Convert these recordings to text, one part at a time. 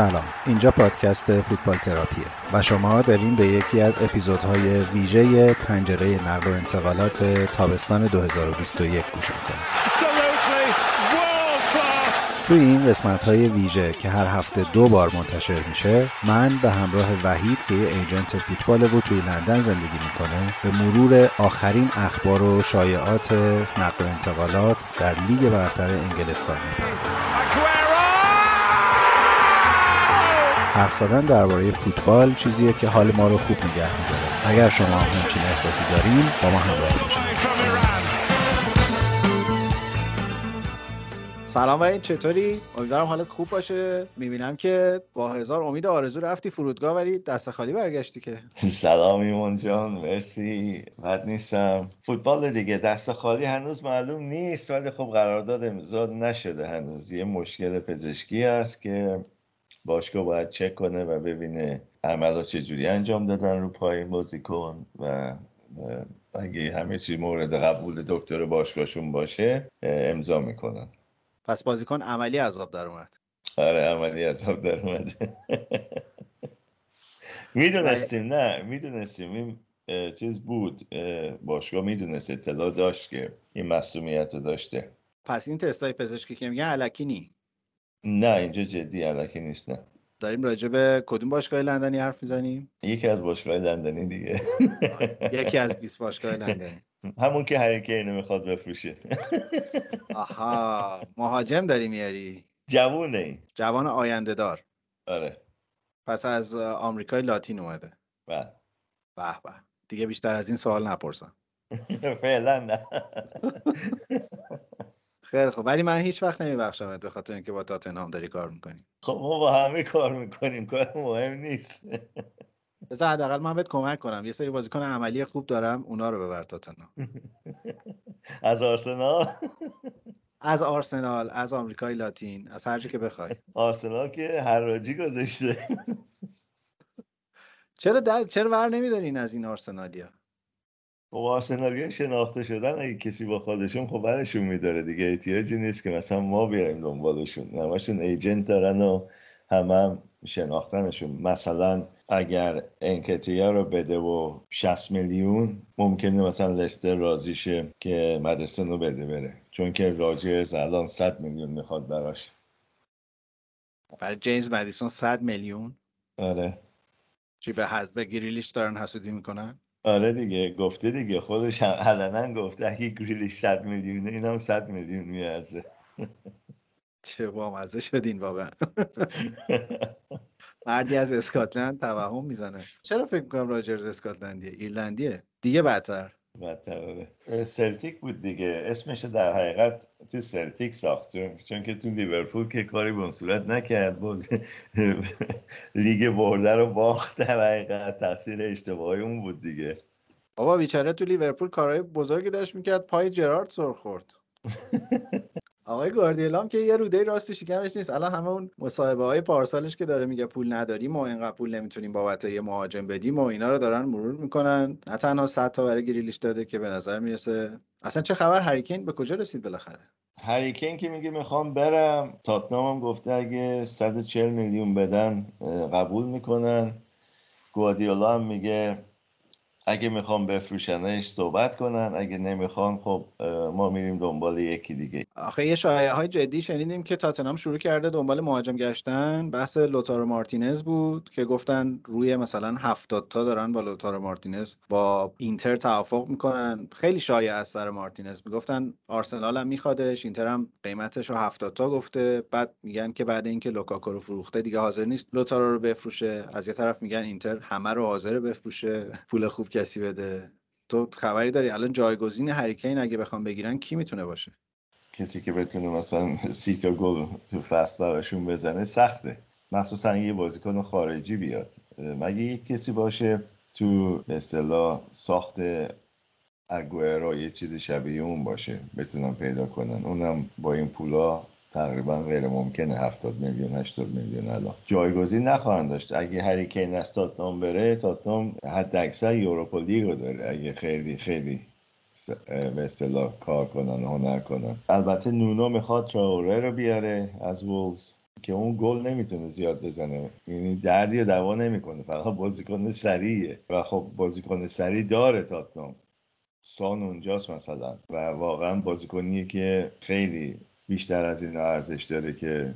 سلام. اینجا پادکست فوتبال تراپیه و شما دارین به یکی از اپیزودهای ویژه پنجره نقل و انتقالات تابستان 2021 گوش می‌کنید توی این قسمت های ویژه که هر هفته دو بار منتشر میشه من به همراه وحید که یه ایجنت فوتبال و توی لندن زندگی می‌کنه به مرور آخرین اخبار و شایعات نقل و انتقالات در لیگ برتر انگلستان می‌پردازیم. حرف زدن درباره فوتبال چیزیه که حال ما رو خوب نگه میداره. اگر شما همچین احساسی دارین با ما همراه باشید سلام و این چطوری؟ امیدوارم حالت خوب باشه. می‌بینم که با هزار امید آرزو رفتی فرودگاه ولی دست خالی برگشتی که. سلام ایمون جان مرسی. بد نیستم. فوتبال دیگه دست خالی هنوز معلوم نیست ولی خب قرارداد امضا نشده هنوز. یه مشکل پزشکی هست که باشگاه باید چک کنه و ببینه عملا چجوری انجام دادن رو پای بازیکن و اگه همه چی مورد قبول دکتر باشگاهشون باشه امضا می‌کنن. پس بازیکن عملی عذاب در اومد. آره عملی عذاب در اومد. می‌دونستیم نه می‌دونستیم. این چیز بود باشگاه می‌دونست اطلاع داشت که این مسئولیت رو داشته. پس این تستای پزشکی که میگن علکی نی. نه اینجا جدی علکی نیست نه. داریم راجع به کدوم باشگاه لندنی حرف می‌زنیم؟ یکی از باشگاه لندنی دیگه. یکی از 20 باشگاه لندنی. همون که هر اینو می‌خواد بفروشه. آها مهاجم داری میاری؟ جوونه جوان آینده دار آره. پس از آمریکای لاتین اومده. بله. به به. دیگه بیشتر از این سوال نپرسم. فعلا نه. خیلی خب ولی من هیچ وقت نمیبخشمت به خاطر اینکه با تاتنهام داری کار می‌کنی. خب ما با همه کار می‌کنیم. کار مهم نیست. بذار حداقل من بهت کمک کنم. یه سری بازیکن عملی خوب دارم اونا رو ببر تاتنهام. از آرسنال؟ از آرسنال از آمریکای لاتین از هر که بخوای. آرسنال که حراجی گذاشته. چرا در... چرا ور نمیدارین از این آرسنالیا؟ خب آرسنالی شناخته شدن اگه کسی با خودشون خب برشون میداره دیگه. احتیاجی نیست که مثلا ما بیایم دنبالشون. همشون ایجنت دارن و همه هم شناختنشون. مثلا اگر انکتیا رو بده و 60 میلیون ممکنه مثلا لستر راضی شه که مدرسن رو بده بره. چون که راجرز الان 100 میلیون می‌خواد براش. برای جیمز مدیسون 100 میلیون؟ آره. چی به حد به گریلیش دارن حسودی می‌کنن؟ آره دیگه گفته دیگه. خودش هم علنا گفته اگه گریلیش 100 میلیونه اینم 100 میلیون میارزه. چه بامزه شدین واقعا. مردی از اسکاتلند توهم می‌زنه. چرا فکر کنم راجرز اسکاتلندیه؟ ایرلندیه. دیگه بدتر. سلتیک بود دیگه. اسمش در حقیقت تو سلتیک ساخت چون که تو لیورپول که کاری به اون صورت نکرد باز لیگ برده رو باخت در حقیقت تقصیر اشتباهی اون بود دیگه. بابا بیچاره تو لیورپول کارهای بزرگی داشت می‌کرد پای جرارد سر خورد. آقای گواردیولا که یه روده راست شکمش نیست. الان همه اون مصاحبه های پارسالش که داره میگه پول نداریم و اینقدر پول نمی‌تونیم بابت یه مهاجم بدیم و اینا رو دارن مرور می‌کنن. نه تنها 100 تا برای گریلیش داده که به نظر می‌رسه. اصلا چه خبر؟ هریکین به کجا رسید بالاخره؟ هریکین که میگه می‌خوام برم. تاتنام هم گفته اگه 140 میلیون بدن قبول می‌کنن. گواردیولا هم میگه اگه می‌خوان بفروشنش صحبت کنن اگه نمی‌خوان خب ما میریم دنبال یکی دیگه. آخه یه شایعه های جدی شنیدیم که تاتنام شروع کرده دنبال مهاجم گشتن. بحث لوتارو مارتینز بود که گفتن روی مثلا 70 تا دارن با لوتارو مارتینز با اینتر توافق می‌کنن. خیلی شایعه از سر مارتینز. می‌گفتن آرسنال هم میخوادش اینتر هم قیمتش رو 70 تا گفته. بعد میگن که بعد اینکه لوکاکو رو فروخته دیگه حاضر نیست لوتارو رو بفروشه. از یه طرف میگن اینتر همه رو حاضره بفروشه. پول خوب کسی بده. تو خبری داری؟ الان جایگزین هریکین اگه بخوام بگیرن کی می‌تونه باشه؟ کسی که بتونه مثلا سی تا گل تو فصل براشون بزنه سخته. مخصوصا یه بازیکن خارجی بیاد. مگه یک کسی باشه تو به اصطلاح ساخت اگوئرو یه چیزی شبیه اون باشه بتونن پیدا کنن. اونم با این پولا تقریبا غیر ممکنه 70 میلیون 80 میلیون الان. جایگزین نخواهند داشت. اگه هری کین از تاتنام بره تاتنام حد اکثر یوروپا لیگو داره. اگه خیلی خیلی به اصطلاح کار کنن هنر کنن. البته نونو می‌خواد تراوره رو بیاره از وولز که اون گل نمی‌تونه زیاد بزنه. یعنی دردی دوا نمی‌کنه. فقط بازیکن سریعه. و خب بازیکن سریع داره تاتنام. سان اونجاست مثلا. و واقعا بازیکنیه که خیلی بیشتر از این ارزش داره که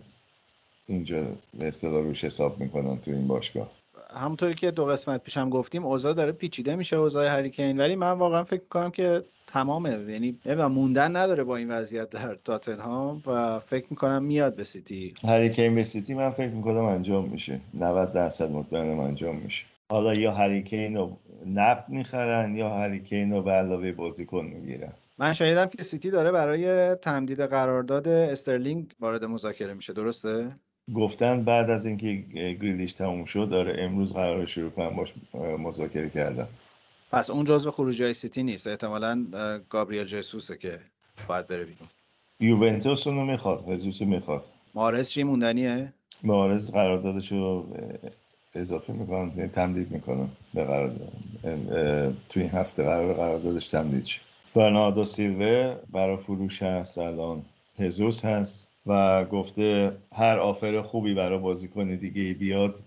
اینجا به اصطلاح روش حساب می‌کنن تو این باشگاه. همونطوری که دو قسمت پیشم گفتیم اوضاع داره پیچیده میشه اوضاع هریکین. ولی من واقعا فکر کنم که تمامه. یعنی نمی‌دونم موندن نداره با این وضعیت در تاتنهام و فکر می‌کنم میاد به سیتی. هریکین به سیتی من فکر می‌کنم انجام میشه. 90 درصد مطمئنم انجام میشه. حالا یا هریکین رو نقد می‌خرن یا هریکین رو به علاوه بازیکن می‌گیرن. من شنیدم که سیتی داره برای تمدید قرارداد استرلینگ وارد مذاکره میشه. درسته؟ گفتن بعد از اینکه گریلیش تموم شد داره امروز قراره شروع کنن باش مذاکره کردن. پس اون جزو خروجی های سیتی نیست. احتمالا گابریل جسوسه که باید بره بیرون. یوونتوس اونو می‌خواد هزوس می‌خواد. مارز چی موندنیه؟ مارز قراردادش رو اضافه می‌کنن یعنی تمدید می‌کنن به قرارداد. تو این هفته قرار قراردادش تمدید شه. برناردو سیلوه برای فروش هست الان هزوس هست. و گفته هر آفر خوبی برای بازیکن دیگه بیاد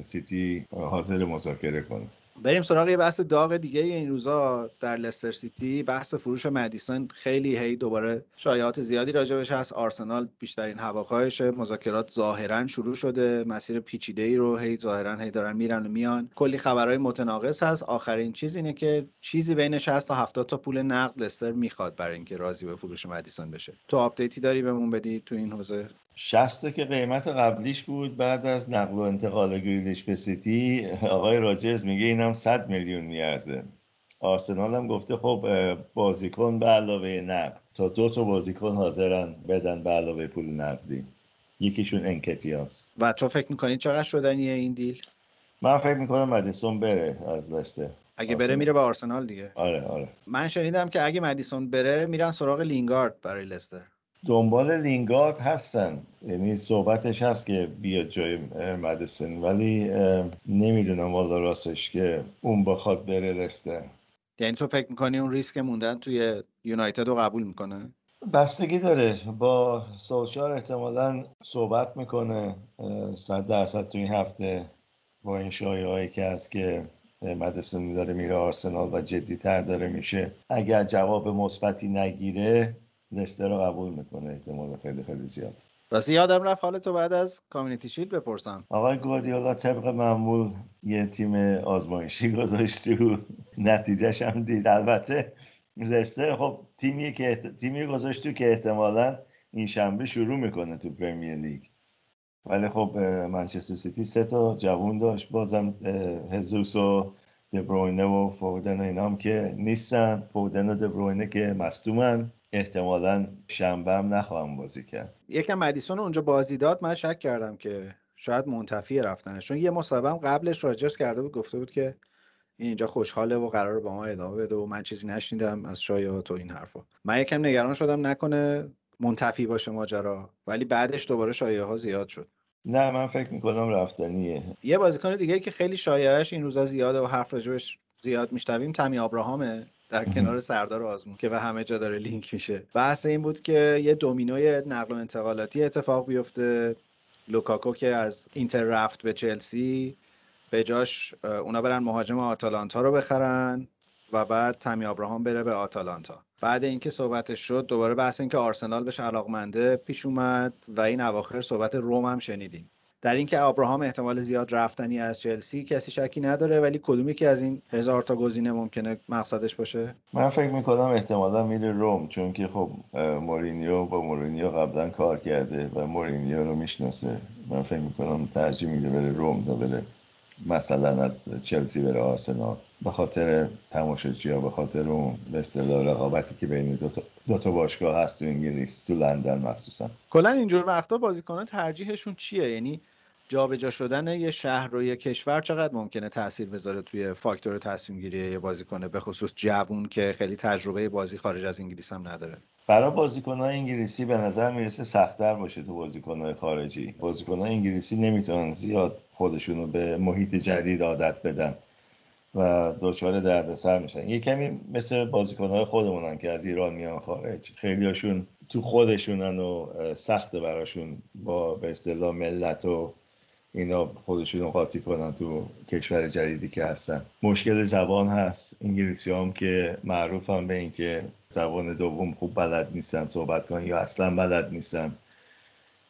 سیتی حاضر مذاکره کنه. بریم سراغ یه بحث داغ دیگه این روزا در لستر سیتی. بحث فروش مدیسون خیلی هی دوباره شایعات زیادی راجبش هست. آرسنال بیشترین هواخواهش مذاکرات ظاهرا شروع شده. مسیر پیچیده ای رو هی ظاهرا هی دارن میرن و میان. کلی خبرهای متناقض هست. آخرین چیز اینه که چیزی بین 60 تا 70 تا پول نقد لستر می‌خواد برای اینکه راضی به فروش مدیسون بشه. تو update ی داری بهمون بدی تو این حوزه؟ شصت تا که قیمت قبلیش بود بعد از نقل و انتقال گریلیش به سیتی آقای راجرز میگه اینم 100 میلیون میارزه. آرسنال هم گفته خب بازیکن به علاوه نقد. تا دو تا بازیکن حاضرن بدن به علاوه پول نقدی. یکیشون انکتیاس. و تو فکر می‌کنی چقدر شدنیه این دیل؟ من فکر می‌کنم مدیسون بره از لسته اگه بره میره به آرسنال دیگه. آره آره. من شنیدم که اگه مدیسون بره میرن سراغ لینگارد برای لستر. دنبال لینگارد هستن. یعنی صحبتش هست که بیاد جای مدیسون ولی نمی‌دونم والا راستش که اون بخواد بره لستر. یعنی تو فکر می‌کنی اون ریسک موندن توی یونایتد رو قبول می‌کنه؟ بستگی داره. با سولشار احتمالا صحبت می‌کنه صد درصد توی این هفته با این شایعه هایی که هست که مدسون داره میره آرسنال و جدی تر داره میشه. اگر جواب مثبتی نگیره لستر رو قبول می‌کنه احتمال خیلی خیلی زیاد. راستی یادم رفت حال تو بعد از Community Shield بپرسم. آقای گواردیولا طبق معمول یه تیم آزمایشی گذاشت تو نتیجهش هم دید. البته لستر خب تیمی که تیمی گذاشت که احتمالا این شنبه شروع می‌کنه تو پرمیر لیگ. ولی خب منچستر سیتی سه تا جوون داشت. بازم هزوس و دبروینه و فودن و اینا هم که نیستن. فودن و دبروینه که مصدومن احتمالا شنبه هم نخواهند بازی کرد. یکم مدیسون اونجا بازی داد من شک کردم که شاید منتفی رفتنش. چون یه مصاحبه قبلش راجرز کرده بود گفته بود که این اینجا خوشحاله و قرار با ما ادامه بده و من چیزی نشنیدم از شایعات و این حرفا. من یکم نگران شدم نکنه منتفی باشه ماجرا ولی بعدش دوباره شایعه ها زیاد شد. نه من فکر می‌کنم رفتنیه. یه بازیکن دیگه که خیلی شایعش این روزا زیاده و حرف راجبش زیاد میشنویم تمی ابراهامه در کنار سردار آزمون که به همه جا داره لینک میشه. بحث این بود که یه دومینوی نقل و انتقالاتی اتفاق بیفته. لوکاکو که از اینتر رفت به چلسی به جاش اونا برن مهاجم آتالانتا رو بخرن و بعد تمی ابراهام بره به آتالانتا. بعد اینکه صحبتش شد دوباره بحث اینکه آرسنال بهش علاقمنده پیش اومد و این اواخر صحبت روم هم شنیدیم. در اینکه ابراهام احتمال زیاد رفتنی از چلسی کسی شکی نداره ولی کدومی که از این هزار تا گزینه ممکنه مقصدش باشه؟ من فکر می‌کنم احتمالا میره روم چون که خب مورینیو با مورینیو قبلا کار کرده و مورینیو رو می‌شناسه. من فکر می‌کنم ترجیح میده بره روم تا بره مثلا از چلسی بره آرسنال. به خاطر تماشاچی ها به خاطر اون به رقابتی که بین دو تا, دو تا باشگاه هست تو انگلیس تو لندن مخصوصا. کلا اینجور وقتا بازیکنان ترجیحشون چیه؟ یعنی جابجا شدن یه شهر و یه کشور چقدر ممکنه تاثیر بذاره توی فاکتور تصمیم گیری یه بازیکنه؟ به خصوص جوون که خیلی تجربه بازی خارج از انگلیس هم نداره. برای بازیکنهای انگلیسی به نظر می‌رسه سختتر باشه تو بازیکنهای خارجی. بازیکنهای انگلیسی نمی‌تونن زیاد خودشون رو به محیط جدید عادت بدن و دچار دردسر میشن. یه کمی مثل بازیکنهای خودمونن که از ایران میان خارج. خیلیاشون تو خودشونن و سخت براشون با به اصطلاح ملت و اینا خودشون قاطی کنن تو کشور جدیدی که هستن. مشکل زبان هست. انگلیسی هم که معروفن به اینکه زبان دوم خوب بلد نیستن صحبت کنن یا اصلا بلد نیستن.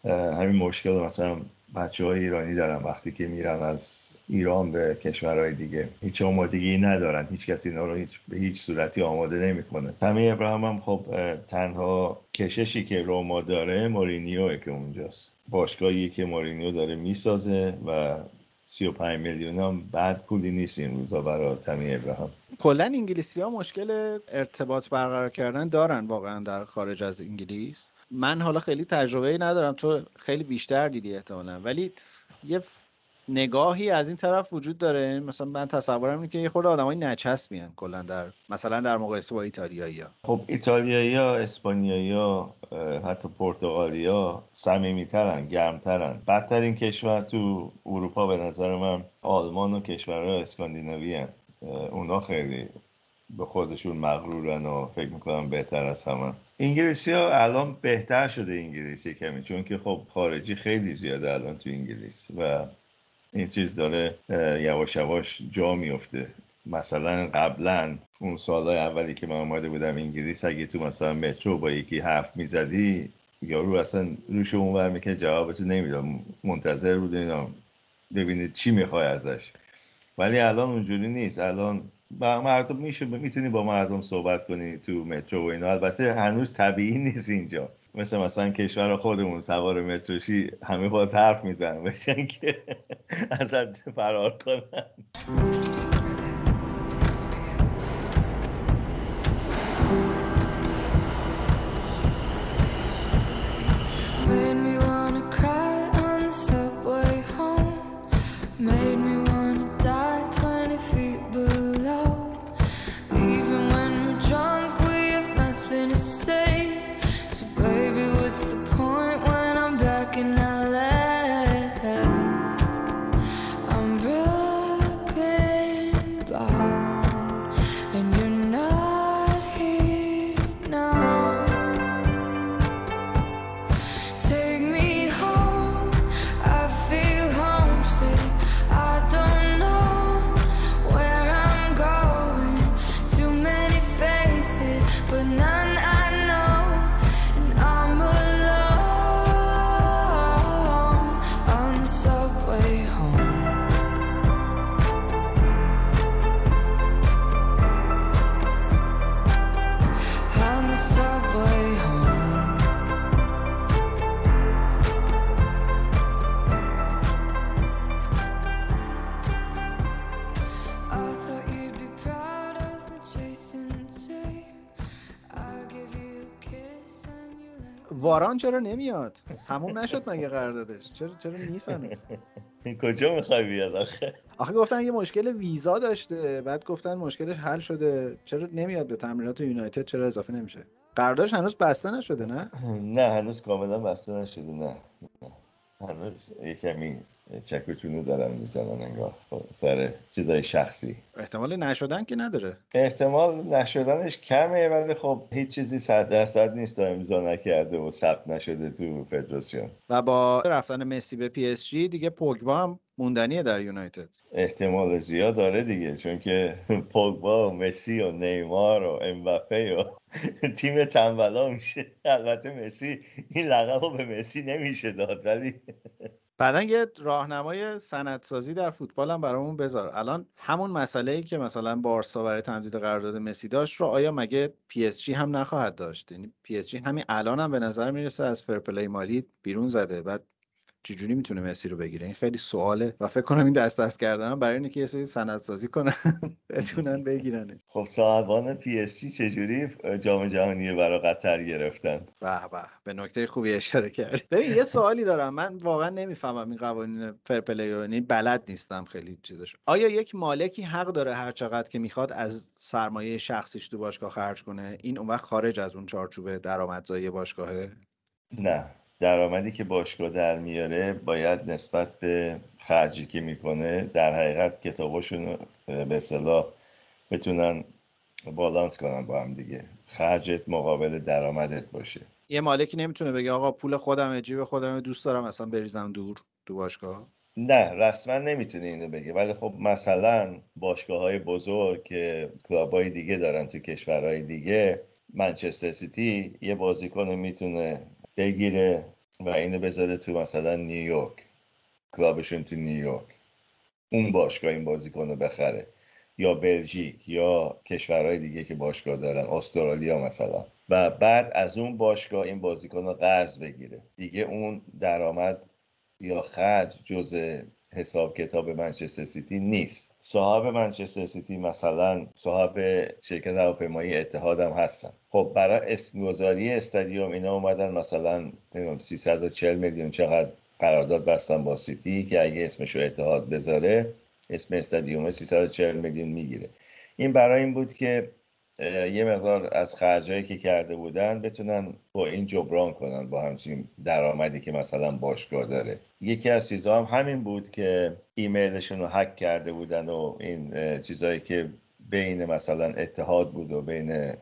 همین مشکل مثلا بچه های ایرانی دارن وقتی که میرن از ایران به کشورهای دیگه. هیچ آمادگی ندارن. هیچ کسی اینا رو هیچ به هیچ صورتی آماده نمی‌کنه. تمی ابراهیم هم خب تنها کششی که روما داره مورینیو که اونجاست. باشگاهی که مورینیو داره می‌سازه و 35 میلیون هم بعد پولی نیست این روزا برای تمی ابراهیم. کلا انگلیسی ها مشکل ارتباط برقرار کردن دارن واقعا در خارج از انگلیس. من حالا خیلی تجربه ای ندارم تو خیلی بیشتر دیدی احتمالا. ولی یه نگاهی از این طرف وجود داره؟ مثلا من تصورم اینه که یه خورده آدمای نچسب میان کلا در مثلا در مقایسه با ایتالیایی ها خب ایتالیایی ها اسپانیایی ها حتی پرتغالی ها صمیمیترن گرمترن. بدترین کشور تو اروپا به نظر من آلمان و کشورهای اسکاندیناوی هن. اونا خیلی به خودشون مغرورن و فکر می‌کنم بهتر از همه. انگلیسی ها الان بهتر شده انگلیسی کمی چون که خب خارجی خیلی زیاده الان تو انگلیس و این چیز داره یواش یواش جا میفته مثلا قبلا اون سالهای اولی که من آمده بودم انگلیس اگه تو مثلا مترو با یکی حرف می‌زدی یارو اصلا روش اونور می‌کنه جوابتو نمی‌داد. منتظر بود اینا ببینید چی می‌خوای ازش. ولی الان اونجوری نیست. الان با مردم میشه می‌تونی با مردم صحبت کنی تو مترو و اینا. البته هنوز طبیعی نیست اینجا. مثل مثلا کشور خودمون سوار متروشی همه با حرف می‌زنن بشن که ازت فرار کنن. واران چرا نمیاد؟ همون نشد مگه قراردادش. چرا چرا نیست این کجا می‌خوای بیاد آخه؟ آخه گفتن یه مشکل ویزا داشته. بعد گفتن مشکلش حل شده. چرا نمیاد به تمرینات یونایتد؟ چرا اضافه نمیشه؟ قراردادش هنوز بسته نشده نه؟ نه هنوز کاملا بسته نشده نه. هنوز یه کمی چک و چونو دارن می‌زنن انگار سر چیزای شخصی. احتمال نشدن که نداره. احتمال نشدنش کمه ولی خب هیچ چیزی صد درصد نیست. امضا نکرده و ثبت نشده تو فدراسیون. و با رفتن مسی به پی اس جی دیگه پوگبا هم موندنیه در یونایتد. احتمال زیاد داره دیگه چون که پوگبا و مسی و نیمار و امباپه و تیم تنبلا میشه. البته مسی این لقب به مسی نمیشه داد ولی بعدا یه راهنمای سندسازی در فوتبال هم برامون بذار. الان همون مسئله ای که مثلا بارسا برای تمدید قرارداد مسی داشت رو آیا مگه پی اس جی هم نخواهد داشت؟ یعنی پی اس جی همین الان هم به نظر می‌رسه از fair play مالی بیرون زده. بعد چجوری می‌تونه مسی رو بگیره؟ این خیلی سواله و فکر کنم این دست دست کردن برای اینکه یه سری سندسازی کنن بتونن بگیرن خب صاحبان پی اس جی چجوری جام جهانی برای قطر گرفتن؟ به به به نکته خوبی اشاره کرد ببین یه سوالی دارم. من واقعا نمی‌فهمم این قوانین fair play یعنی بلد نیستم خیلی چیزش آیا یک مالکی حق داره هر چقدر که می‌خواد از سرمایه شخصیش تو باشگاه خرج کنه؟ این اون وقت خارج از اون چارچوب درآمدزایی باشگاهه؟ نه. درآمدی که باشگاه در میاره باید نسبت به خرجی که می‌کنه در حقیقت کتاباشون به اصطلاح بتونن بالانس کنن با هم دیگه. خرجت مقابل درآمدت باشه. یه مالکی نمی‌تونه بگه آقا پول خودم جیب خودم دوست دارم اصلا بریزم دور تو باشگاه؟ نه رسما نمی‌تونه اینو بگه. ولی خب مثلا باشگاه های بزرگ که کلاب های دیگه دارن تو کشورهای دیگه منچستر سیتی یه بازیکن می‌تونه بگیره و اینو بذاره تو مثلا نیویورک club شون تو نیویورک اون باشگاه این بازیکن رو بخره. یا بلژیک یا کشورهای دیگه که باشگاه دارن استرالیا مثلا. و بعد از اون باشگاه این بازیکن رو قرض بگیره. دیگه اون درآمد یا خرج جز حساب کتاب منچستر سیتی نیست. صاحب منچستر سیتی مثلا صاحب شرکت هواپیمایی اتحاد هم هستن. خب برای اسمگذاری استادیوم اینا اومدن مثلا 340 میلیون چقدر قرارداد بستن با سیتی که اگه اسمشو اتحاد بذاره اسم استادیوم 340 میلیون می‌گیره. این برای این بود که یه مقدار از خرجایی که کرده بودن بتونن با این جبران کنن با همچین درآمدی که مثلا باشگاه داره. یکی از چیزها هم همین بود که ایمیلشون رو هک کرده بودن و این چیزهایی که بین مثلا اتحاد بود و بین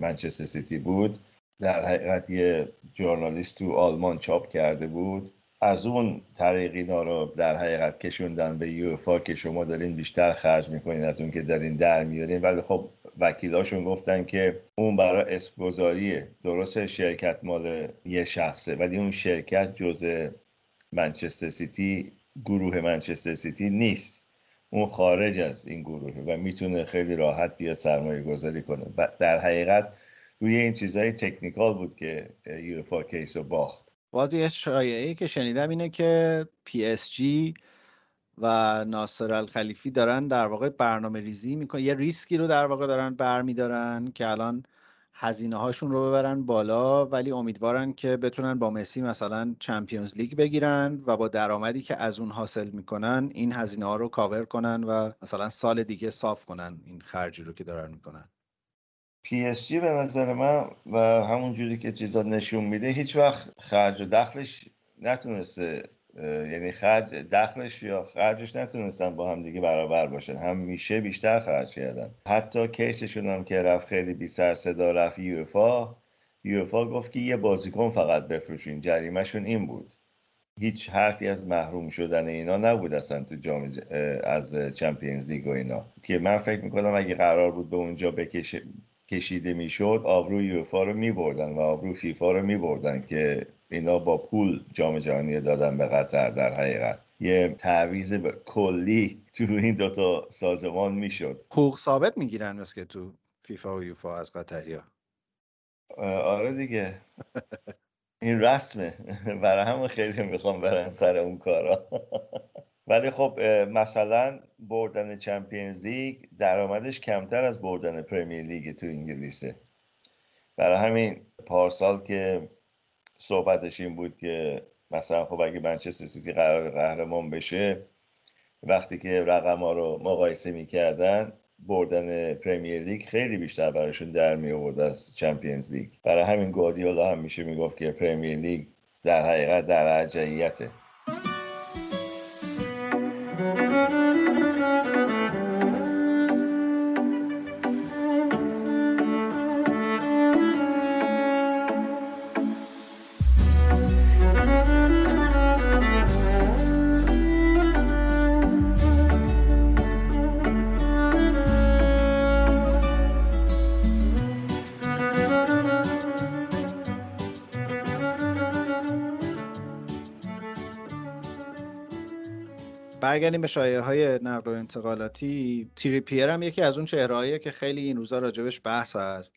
منچستر سیتی بود در حقیقت یه جورنالیست تو آلمان چاپ کرده بود. از اون طریق اینا رو در حقیقت کشوندن به یوفا که شما دارین بیشتر خرج می‌کنین از اون که دارین در میارین. ولی خب وکیلاشون گفتن که اون برای اسمگذاریه درست شرکت مال یه شخصه ولی اون شرکت جز منچستر سیتی گروه منچستر سیتی نیست. اون خارج از این گروهه و می‌تونه خیلی راحت بیاد سرمایه گذاری کنه در حقیقت روی این چیزهای technical بود که یوفا case رو باخت. باز یه شایعه که شنیدم اینه که پی اس جی و ناصر الخلیفی دارن در واقع برنامه ریزی می‌کنن یه ریسکی رو در واقع دارن برمیدارن که الان هزینه هاشون رو ببرن بالا ولی امیدوارن که بتونن با مسی مثلا Champions League بگیرن و با درآمدی که از اون حاصل می‌کنن این هزینه ها رو کاور کنن و مثلا سال دیگه صاف کنن این خرجی رو که دارن می‌کنن. پی اس جی به نظر من و همون جوری که چیزا نشون میده هیچ وقت خرج و دخلش نتونسته یعنی خرج دخلش یا خرجش نتونستن با هم دیگه برابر باشن. همیشه بیشتر خرج کردن. حتی case شون هم که رفت خیلی بی سر صدا رفت یوفا. یوفا گفت که یه بازیکن فقط بفروشین. جریمهشون این بود. هیچ حرفی از محروم شدن اینا نبود اصلا تو جام از چمپیونز لیگ و اینا. که من فکر می‌کنم اگه قرار بود به اونجا بکشه کشیده می‌شد آبرو یوفا رو میبردن و آبرو فیفا رو میبردن که اینا با پول جام جهانی دادن به قطر در حقیقت. یه تعویز کلی تو این دوتا سازمان می‌شد. حقوق ثابت می‌گیرن که تو فیفا و یوفا از قطریا آره دیگه. این رسمه. برای همه خیلی می‌خوام برن سر اون کارا. ولی خب مثلا بردن Champions League درآمدش کمتر از بردن پرمیر لیگ تو انگلیسه. برای همین پارسال که صحبتش این بود که مثلا خب اگه منچستر سیتی قراره قهرمان بشه وقتی که رقم ها رو مقایسه می‌کردن بردن پرمیر لیگ خیلی بیشتر براشون در می آورد از Champions League. برای همین گواردیولا همیشه می‌گفت که پرمیر لیگ در حقیقت در ارجحیته برگردیم به شایعه های نقل و انتقالاتی. تریپیر هم یکی از اون چهرهاییه که خیلی این روزا راجبش بحث هست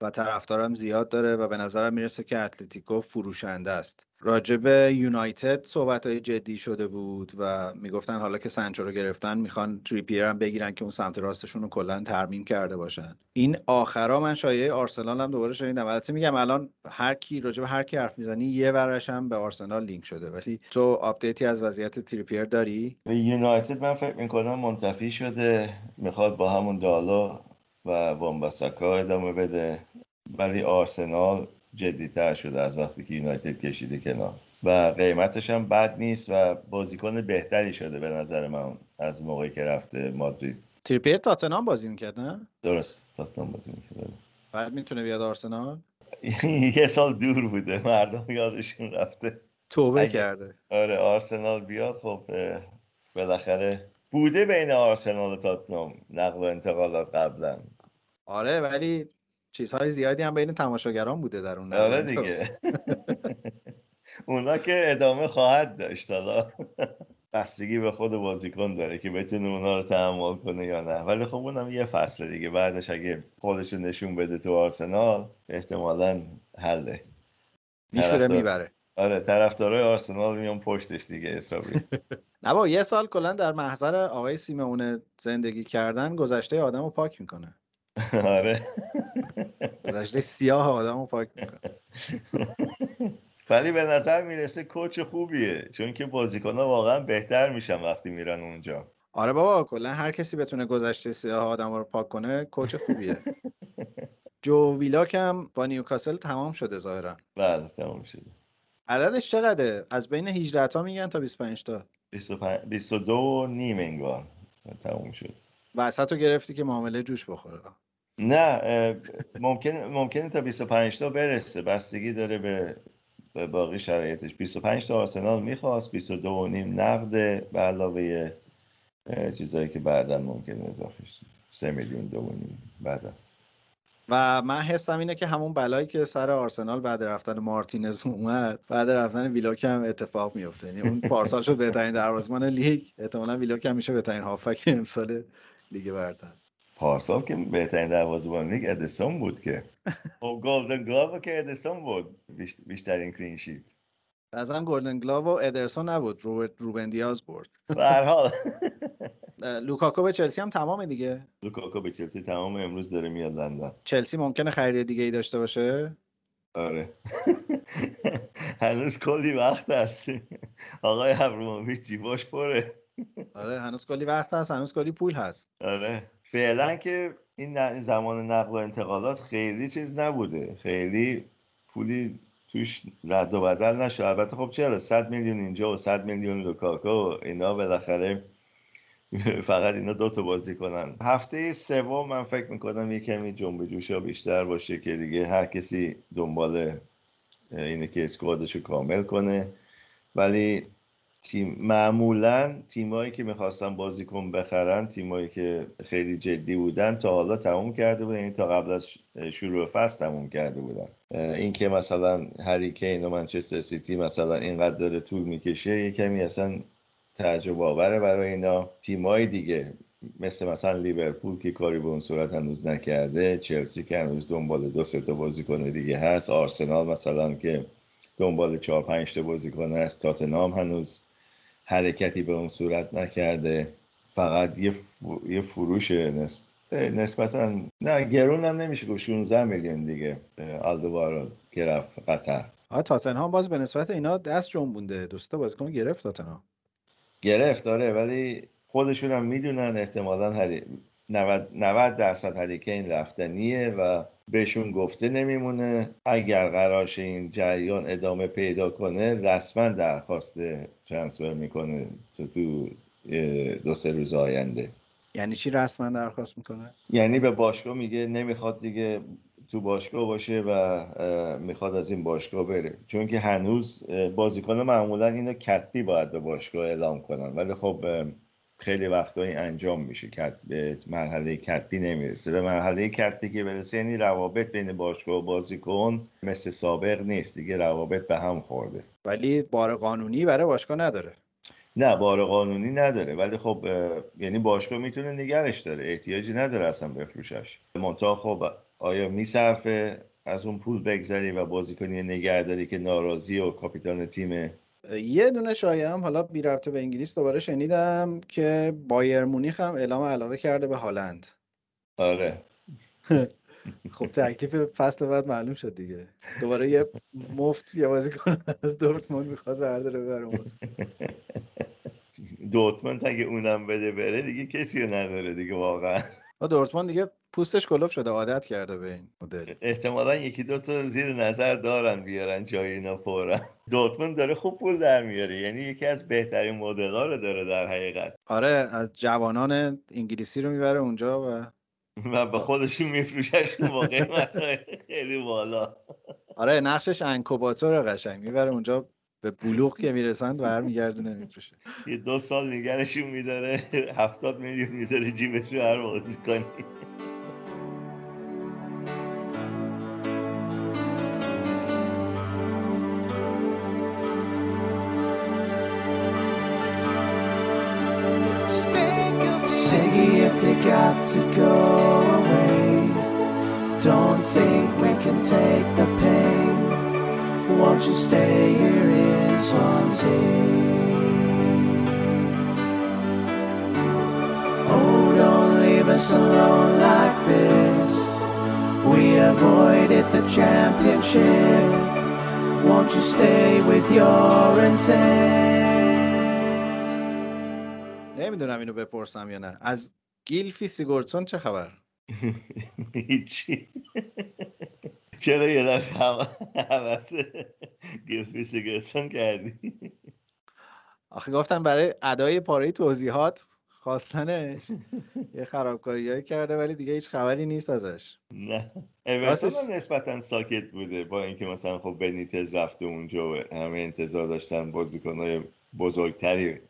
و طرفدارم زیاد داره و به نظرم می‌رسه که اتلتیکو فروشنده است. راجب یونایتد صحبت های جدی شده بود و می‌گفتن حالا که سنچو رو گرفتن می‌خوان تریپیر هم بگیرن که اون سمت راستشون رو کلا ترمیم کرده باشن. این آخرا من شایعه آرسنال هم دوباره شنیدم. البته میگم الان هر کی راجب هر کی حرف می‌زنی یه ورش هم به آرسنال لینک شده. ولی تو update ی از وضعیت تریپیر داری؟ یونایتد من فکر می‌کنم منتفی شده. می‌خواد با همون دالو و وان‌بیساکا ادامه بده. ولی آرسنال جدیتر شده از وقتی که یونایتد کشیده کنار. و قیمتش هم بد نیست و بازیکن بهتری شده به نظر من از موقعی که رفته مادرید. تریپیر تاتنام بازی می‌کرد نه؟ درست تاتنام بازی می‌کرد. بعد می‌تونه بیاد آرسنال؟ یه سال دور بوده مردم یادشون رفته. توبه کرده. آره آرسنال بیاد خب بالاخره بوده بین آرسنال و تاتنام نقل و انتقالات قبلا. آره ولی چیزهای زیادی هم بین تماشاگران بوده در اون آره دیگه. اونا که ادامه خواهد داشت حالا. بستگی به خود بازیکن داره که بتونه اونا رو تحمل کنه یا نه. ولی خب اونم یه فصل دیگه. بعدش اگه خودش نشون بده تو آرسنال احتمالا حله. میشوره می‌بره. آره طرفدارای آرسنال میان پشتش دیگه حسابی. نه با یه سال کلا در محضر آقای سیمونه زندگی کردن گذشته آدم رو پاک می‌کنه. آره. گذشته سیاه آدم رو پاک می‌کنه. ولی به نظر می‌رسه کوچ خوبیه چون که بازیکن ها واقعا بهتر میشن وقتی میرن اونجا. آره بابا کلا هر کسی بتونه گذشته سیاه آدم رو پاک کنه کوچ خوبیه. جو ویلاک هم با نیوکاسل تمام شده ظاهرا. بله تمام شده. عددش چقدره؟ از بین 18 تا میگن تا 25 تا. 25 22 نیم انگار تموم شد. وسط رو گرفتی که معامله جوش بخوره. نه ممکن ممکنه تا 25 تا برسه. بستگی داره به به باقی شرایطش. 25 تا آرسنال می‌خواست 22 و نیم نقده به علاوه چیزایی که بعدا ممکنه اضافه شه 3 میلیون دو نیم بعدا. و من حسم اینه که همون بلایی که سر آرسنال بعد رفتن مارتینز اومد بعد رفتن ویلاک هم اتفاق میفته یعنی اون پارسال شد بهترین دروازه‌بان لیگ. احتمالاً ویلاک هم میشه بهترین هافبک امسال لیگ برتر. پارسال که بهترین دروازه‌بان لیگ ادرسون بود که. خب Golden Glove که ادرسون بود بیشترین clean sheet هم Golden Glove و ادرسون نبود روبرت روبن دیاز برد. به هر حال. لوکاکو به چلسی هم تمامه دیگه. لوکاکو به چلسی تمام امروز داره میاد لندن چلسی ممکنه خرید دیگه ای داشته باشه؟ آره. هنوز کلی وقت هست. آقای ابراموویچ جیباش پره. آره هنوز کلی وقت هست هنوز کلی پول هست. آره. فعلا که این زمان نقل و انتقالات خیلی چیز نبوده. خیلی پولی توش رد و بدل نشد. البته خب چرا 100 میلیون اینجا و 100 میلیون لوکاکو اینا بالاخره فقط اینا دو تا بازی کنن. هفته سوم من فکر می‌کنم یه کمی جنب جوشا بیشتر باشه که دیگه هر کسی دنبال اینه که اسکوادش کامل کنه. ولی تیم معمولا تیمایی که می‌خواستن بازیکن بخرن تیمایی که خیلی جدی بودن تا حالا تموم کرده بودن یعنی تا قبل از شروع فصل تموم کرده بودن. این که مثلا هری کین و منچستر سیتی مثلا اینقدر داره طول می‌کشه یه کمی اصلا تعجب آوره برای اینا. تیمای دیگه مثل مثلا لیورپول که کاری به اون صورت هنوز نکرده چلسی که هنوز دنبال دو سه تا بازیکن دیگه هست آرسنال مثلا که دنبال چهار پنج تا بازیکن هست تاتنام هنوز حرکتی به اون صورت نکرده. فقط یه, یه فروش نسب... نسبتا نه گرون هم نمیشه گفت. 16 میلیون دیگه آلدوارو گرفت قطر. آه تاتنهام باز به نسبت اینا دست جنبونده دوستا بازیکن گرفت تاتنهام. گرفت داره ولی خودشون هم می‌دونن احتمالا هری... 90 90 درصد هریکین رفتنیه و بهشون گفته نمیمونه. اگر قراش این جریان ادامه پیدا کنه رسما درخواست ترانسفر می‌کنه تو تو دو سه روز آینده. یعنی چی رسما درخواست می‌کنه؟ یعنی به باشگاه میگه نمی‌خواد دیگه تو باشگاه باشه و می‌خواد از این باشگاه بره. چون که هنوز بازیکن معمولا اینو کتبی باید به باشگاه اعلام کنن. ولی خب خیلی وقتایی انجام میشه. که به مرحله کتبی نمی‌رسه. به مرحله کتبی که برسه یعنی روابط بین باشگاه و بازیکن مثل سابق نیست. دیگه روابط به هم خورده. ولی بار قانونی برای باشگاه نداره. نه بار قانونی نداره. ولی خب یعنی باشگاه می‌تونه نگرش داره. احتیاجی نداره اصلا بفروشش. منتها خب آیا میصرفه؟ از اون پول بگذری و بازیکنی نگهداری که ناراضی و کاپیتان تیم یه دونه شایعه هم حالا بی رفته به انگلیس دوباره شنیدم که بایر مونیخ هم اعلام علاقه کرده به هالند. آره. خب تکلیف فصل بعد معلوم شد دیگه. دوباره یه مفت یه بازی کنه از دورتموند می‌خواد برداره بره دورتموند اگه اونم بده بره دیگه کسی نداره دیگه واقعا. دورتموند دیگه پوستش کلوف شده عادت کرده به این مدل. احتمالا یکی دو تا زیر نظر دارن بیارن جای اینا فورا. دورتموند داره خوب پول در میاره یعنی یکی از بهترین مدل ها رو داره در حقیقت. آره از جوانان انگلیسی رو می‌بره اونجا و و به خودشون میفروششون با قیمت خیلی بالا. آره نقشش انکوباتور قشنگ. می‌بره اونجا به بلوغ که می‌رسند برمیگردونه میفروشه. یه دو سال نگرشون میداره هفتاد میلیون می‌ذاره جیبش رو هر بازی کنی. to go away. Don't think we can take the pain. Won't you stay here in Swansea? Oh, don't leave us alone like this. We avoided the championship. Won't you stay with your intent? نمیدونم اینو بپرسم یا نه از گیلفی سیگورتسون چه خبر؟ هیچی. چرا یه دفعه حوث گیلفی سیگورتسون کردی؟ آخه گفتم برای ادای پاره توضیحات خواستنش. یه خرابکاری کرده ولی دیگه هیچ خبری نیست ازش. نه. اورتون نسبتا ساکت بوده با اینکه مثلا خب بنیتز رفته اونجا و همه انتظار داشتن بازیکنهای بزرگتری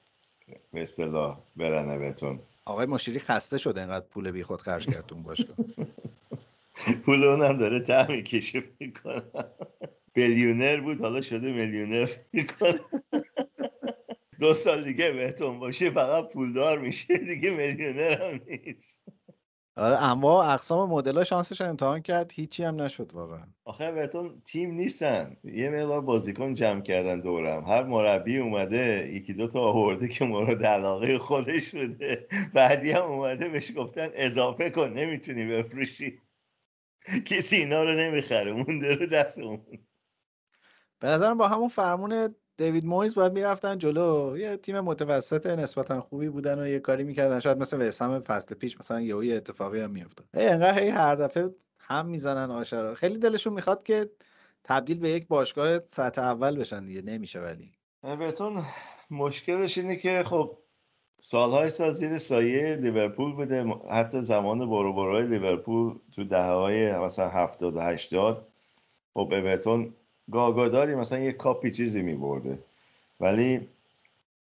به اصطلاح برن اورتون آقای مشیری خسته شده اینقدر پول بی خود خرج کرد اون باشگاه. پول اونم داره ته می‌کشه می‌کنه بیلیونر بود حالا شده میلیونر می‌کنه دو سال دیگه بهتون باشه فقط پولدار میشه دیگه میلیونر هم نیست. آره اما اقسام مدل شانسش امتحان کرد. هیچی هم نشد واقعا. آخه بهتون تیم نیستن. یه مقدار بازیکن جمع کردن دورم. هر مربی اومده یکی دو تا آورده که مورد علاقه خودش بوده بعدی هم اومده بهش گفتن اضافه کن نمی‌تونی بفروشی. کسی اینا رو نمی‌خره مونده رو دست اون به نظرم با همون فرمون دیوید مویز باید می‌رفتن جلو. یه تیم متوسط نسبتا خوبی بودن و یه کاری می‌کردن. شاید مثل وسام فصل پیش مثلا یه اتفاقی هم میافتاد. انقدر هی هر دفعه هم می‌زنن آشرا خیلی دلشون می‌خواد که تبدیل به یک باشگاه سطح اول بشن دیگه. نمیشه ولی. بهتون مشکلش اینه که خب سالهای سال زیر سایه لیورپول بوده. حتی زمان برو لیورپول تو دهه های مثلا 70 و 80 خب اورتون گهگداری مثلا یه کاپی چیزی می برده ولی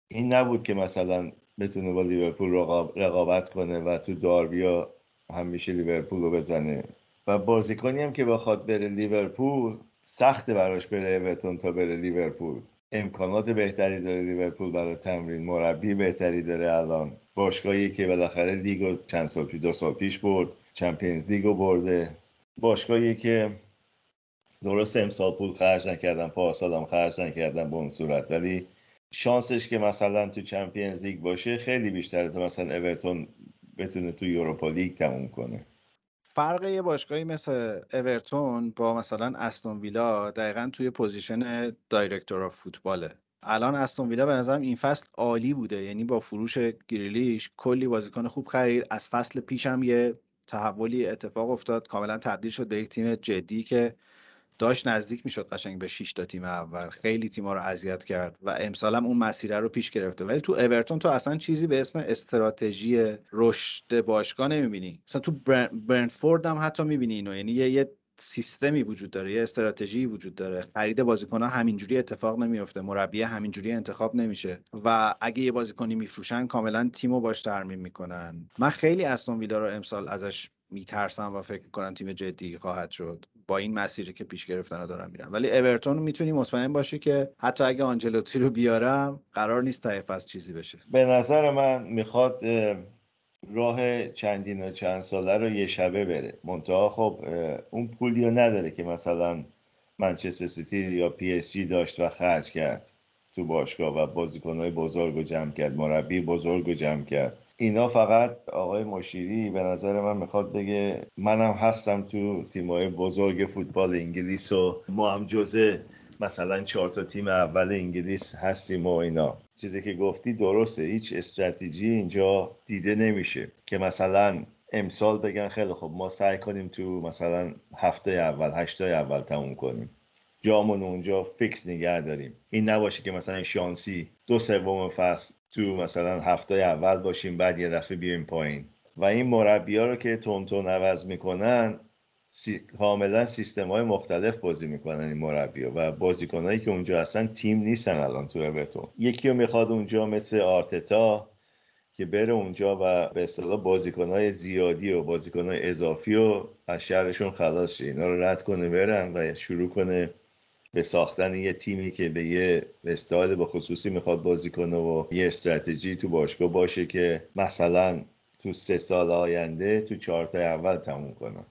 این نبود که مثلا بتونه با لیورپول رقابت کنه و تو داربیا همیشه لیورپول رو بزنه. و بازیکنی هم که بخواد بره لیورپول سخت براش بره اورتون تا بره لیورپول. امکانات بهتری داره لیورپول برای تمرین. مربی بهتری داره الان. باشگاهی که بالاخره لیگو چند سال پیش دو سال پیش برد. Champions League و برده. باشگاهی که درست امسال پول خرج نکردم پارسال هم خرج نکردم به اون صورت. ولی شانسش که مثلا تو Champions League باشه خیلی بیشتره تا مثلا اورتون بتونه تو Europa League تموم کنه. فرق یه باشگاهی مثل اورتون با مثلا استون ویلا دقیقا توی position director of football ه. الان استون ویلا به نظرم این فصل عالی بوده یعنی با فروش گریلیش کلی بازیکن خوب خرید. از فصل پیش هم یه تحولی اتفاق افتاد کاملا تبدیل شد به یک تیم جدی که داشت نزدیک می‌شد قشنگ به 6 تا تیم اول. خیلی تیم‌ها رو اذیت کرد و امسال هم اون مسیر رو پیش گرفته. ولی تو اورتون تو اصلا چیزی به اسم استراتژی رشد باشگاه نمی‌بینی. مثلا تو برنفورد هم حتی می‌بینی اینو. یعنی یه, یه سیستمی وجود داره یه استراتژی وجود داره. خرید بازیکن ها همینجوری اتفاق نمیفته مربی همینجوری انتخاب نمیشه. و اگه یه بازیکنی میفروشن کاملا تیمو باش ترمیم می‌کنن. من خیلی استون ویلا رو امسال ازش میترسم و فکر کنم تیم جدی خواهد شد. با این مسیری که پیش گرفتن دارم میرم. ولی اورتون می‌تونی مطمئن باشی که حتی اگه آنجلوتی رو بیارم قرار نیست تا از چیزی بشه. به نظر من می‌خواد راه چندین و چند ساله رو یه شبه بره. منتها خب اون پولی رو نداره که مثلا منچستر سیتی یا پی اس جی داشت و خرج کرد تو باشگاه و بازیکنهای بزرگ رو جمع کرد مربی بزرگ رو جمع کرد. اینا فقط آقای مشیری به نظر من می‌خواد بگه منم هستم تو تیمای بزرگ فوتبال انگلیس و ما هم جزء مثلا چهار تا تیم اول انگلیس هستیم و اینا. چیزی که گفتی درسته هیچ استراتژی اینجا دیده نمیشه که مثلا امسال بگن خیلی خب ما سعی کنیم تو مثلا هفت تای اول هشت تای اول تموم کنیم. جامون اونجا فیکس نگه داریم. این نباشه که مثلا شانسی دو سوم فصل تو مثلا هفت تای اول باشیم بعد یه دفعه بیایم پایین. و این مربی ها رو که تند تند عوض می‌کنن سی... کاملا سیستم های مختلف بازی می‌کنن این مربی و بازیکنهایی که اونجا هستن تیم نیستن الان تو اورتون یکی رو می‌خواد اونجا مثل آرتتا که بره اونجا و به اصطلاح بازیکنهای زیادی و بازیکنهای اضافی و از شرشون خلاص شه. اینا رو رد کنه برن و شروع کنه به ساختن یه تیمی که به یه استایل به خصوصی می‌خواد بازی کنه و یه استراتژی تو باشگاه باشه که مثلا تو سه سال آینده تو چهار اول تموم کنه.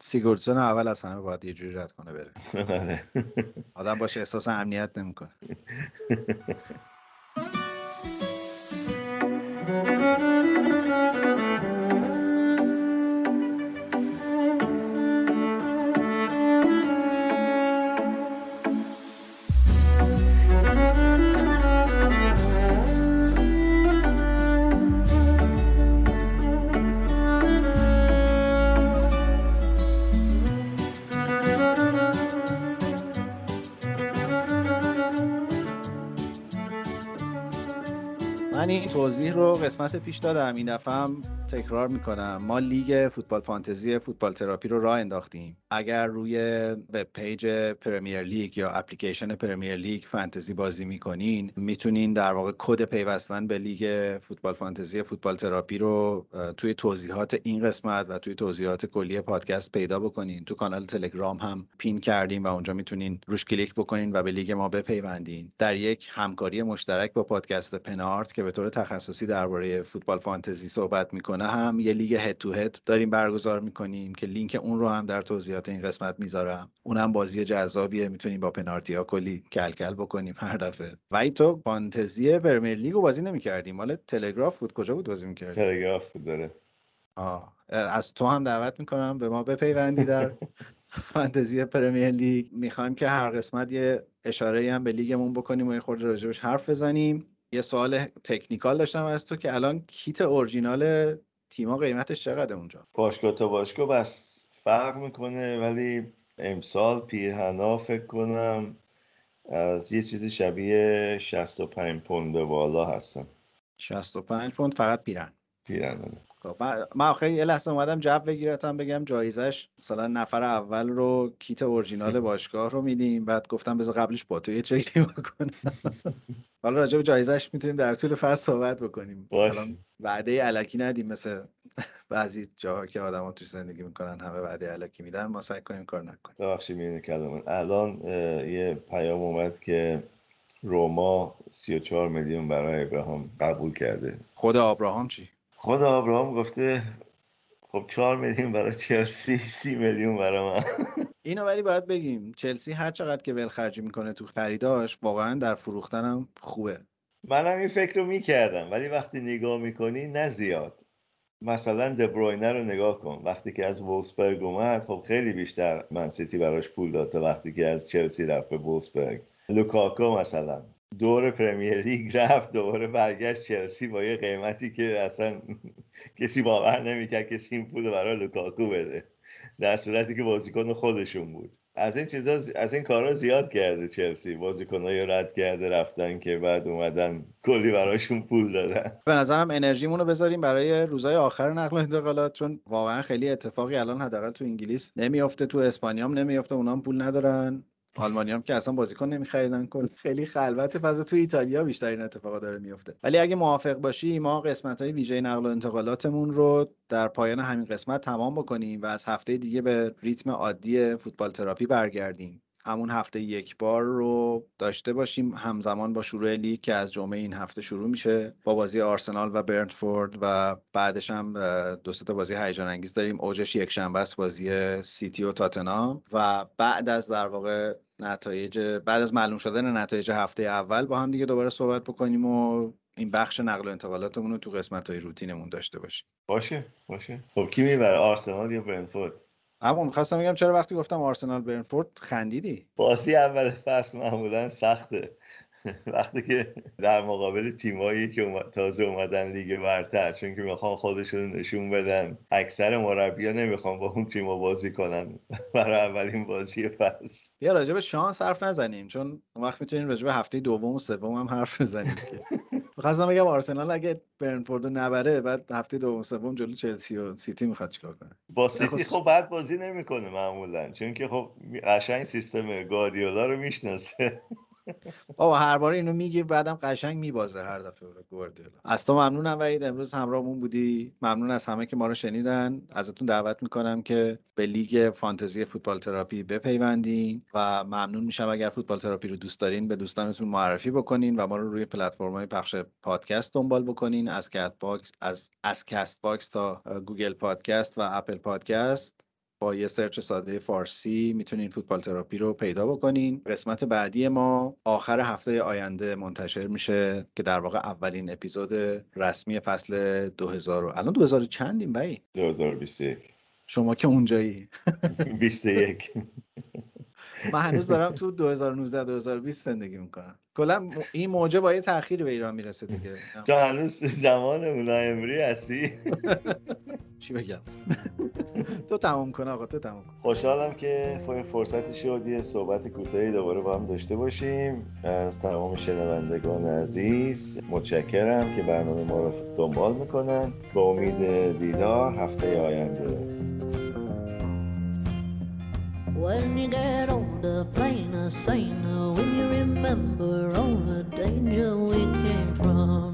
سیگورتسون اول از همه باید یه جوری رد کنه بره. آره. آدم باشه احساس امنیت نمی‌کنه. توضیح رو قسمت پیش دادم این دفعه تکرار می‌کنم. ما لیگ فوتبال فانتزی فوتبال تراپی رو راه انداختیم. اگر روی web page Premier League یا اپلیکیشن Premier League فانتزی بازی می‌کنین می‌تونین در واقع کد پیوستن به لیگ فوتبال فانتزی فوتبال تراپی رو توی توضیحات این قسمت و توی توضیحات کلی پادکست پیدا بکنین. تو کانال تلگرام هم pin کردیم و اونجا می‌تونین روش کلیک بکنین و به لیگ ما بپیوندین. در یک همکاری مشترک با پادکست پنارت که به طور تخصصی درباره فوتبال فانتزی صحبت می‌کنه هم یه لیگ head to head داریم برگزار می‌کنیم که لینک اون رو هم در توضیحات این قسمت می‌ذارم. اونم بازی جذابیه می‌تونیم با پنارتی ها کلی کلکل بکنیم هر دفعه. ولی تو فانتزی Premier League رو بازی نمی‌کردیم مال تلگراف بود. کجا بود بازی می‌کردی؟ تلگراف بود داره آه. از تو هم دعوت می‌کنم به ما بپیوندی در فانتزی Premier League. می‌خوایم که هر قسمت یه اشاره هم به لیگمون بکنیم و یه خورده راجبش حرف بزنیم. یه سوال technical داشتم از تو که الان kit original تیما قیمتش چقدر اونجا؟ باشگاه تا باشگاه بس. فرق می‌کنه ولی امسال پیرهنا فکر کنم از یه چیزی شبیه 65 پوند بالا هستم 65 پوند فقط پیرن پیرن. خب، من آخه یه لحظه اومدم جو بگیرتم بگم جایزش مثلا نفر اول رو کیت اورجینال باشگاه رو میدیم. بعد گفتم بذار قبلش با تو یه چکی بکنم. حالا راجع به جایزش می‌تونیم در طول فصل صحبت بکنیم. الان وعده علکی ندیم مثل بعضی جاها که آدما توی زندگی می‌کنن همه وعده علکی میدن ما سعی کنیم کار نکنیم. ببخشید میونه کلمه الان یه پیام اومد که روما 34 میلیون برای ابراهام قبول کرده. خود ابراهام چی؟ خود ابراهام گفته خب 4 میلیون برای چلسی 30 میلیون برای من. اینو ولی باید بگیم چلسی هر چقدر که ولخرجی می‌کنه تو خریداش واقعا در فروختنم خوبه. منم این فکر رو می‌کردم ولی وقتی نگاه می‌کنی نه زیاد. مثلا دبروینه رو نگاه کن. وقتی که از وولفسبورگ اومد خب خیلی بیشتر من‌سیتی براش پول داد تا وقتی که از چلسی رفت به وولفسبورگ لوکاکو مثلا. دور پریمیر لیگ رفت دوباره برگشت چلسی با یه قیمتی که اصلا کسی باور نمی‌کرد کسی این پول برای لوکاکو بده. در صورتی که بازیکن خودشون بود. از این چیزا از این کارا زیاد کرده چلسی. بازیکنایی رد کرده رفتن که بعد اومدن کلی براشون پول دادن. به نظرم انرژیمون رو بذاریم برای روزهای آخر نقل و انتقالات چون واقعا خیلی اتفاقی الان حداقل تو انگلیس نمیافته تو اسپانیام نمیافته اونام پول ندارن. آلمانی هم که اصلا بازیکن نمیخریدن کل خیلی خلوت فضا تو ایتالیا بیشتر این اتفاقا داره میفته ولی اگه موافق باشی ما قسمت های ویژه نقل و انتقالاتمون رو در پایان همین قسمت تمام بکنیم و از هفته دیگه به ریتم عادی فوتبال تراپی برگردیم. همون هفته یک بار رو داشته باشیم. همزمان با شروع لیگ که از جمعه این هفته شروع میشه با بازی آرسنال و برنتفورد و بعدش هم دو تا بازی هیجان انگیز داریم. اوجش یک شنبه است بازی سیتی و تاتنام و بعد از در واقع نتایج بعد از معلوم شدن نتایج هفته اول با هم دیگه دوباره صحبت بکنیم و این بخش نقل و انتقالاتمون رو تو قسمت های روتینمون داشته باشیم. باشه باشه. خب کی می‌بره آرسنال یا برنتفورد؟ اما می‌خواستم بگم چرا وقتی گفتم آرسنال برنفورد خندیدی؟ بازی اول فصل معمولا سخته. وقتی که در مقابل تیمایی که تازه اومدن لیگ برتر چون که می‌خوان خودشون نشون بدن اکثر مربیا نمی‌خوان با اون تیم بازی کنن. برای اولین بازی فصل. بیا راجع به شانس حرف نزنیم چون اون وقت می‌تونیم راجع به هفته دوم و سوم هم حرف بزنیم خواستم بگم آرسنال اگه برنتفوردو نبره بعد هفته دوم سوم جلو چلسی و سیتی می‌خواد چیکار کنه؟ با سیتی خب بعد بازی نمی‌کنه معمولا چون که خب قشنگ سیستم گاردیولا رو می‌شناسه. بابا هر بار اینو میگی بعدم قشنگ میبازه هر دفعه گواردیولا. از تو ممنونم وحید. امروز همراهمون بودی. ممنون از همه که ما رو شنیدن. ازتون دعوت می‌کنم که به لیگ فانتزی فوتبال تراپی بپیوندین و ممنون میشم اگر فوتبال تراپی رو دوست دارین به دوستانتون معرفی بکنین و ما رو روی پلتفرم های پخش پادکست دنبال بکنین. از Castbox از از Castbox تا Google Podcast و Apple Podcast با یه search ساده فارسی می‌تونین فوتبال تراپی رو پیدا بکنین. قسمت بعدی ما آخر هفته آینده منتشر میشه که در واقع اولین اپیزود رسمی فصل 2000 الان 2000 چندیم بایی 2021 شما که اونجایی. 21 من هنوز دارم تو 2019 2020 زندگی می‌کنم. کلا این موجه با یه تأخیری به ایران می‌رسه دیگه. تو هنوز زمان اونای امری هستی؟ چی بگم؟ تو تمام کن آقا تو تمام کن. خوشحالم که فرصتی شد یه صحبت کوتاهی دوباره با هم داشته باشیم. از تمام شنوندگان عزیز متشکرم که برنامه ما رو دنبال می‌کنن. با امید دیدار هفته آینده. When you get older, plainer, saner, when you remember all the danger we came from.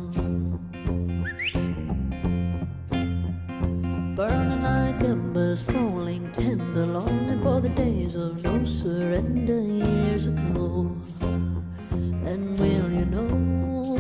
Burning like embers, falling tender, longing for the days of no surrender years ago. And will you know?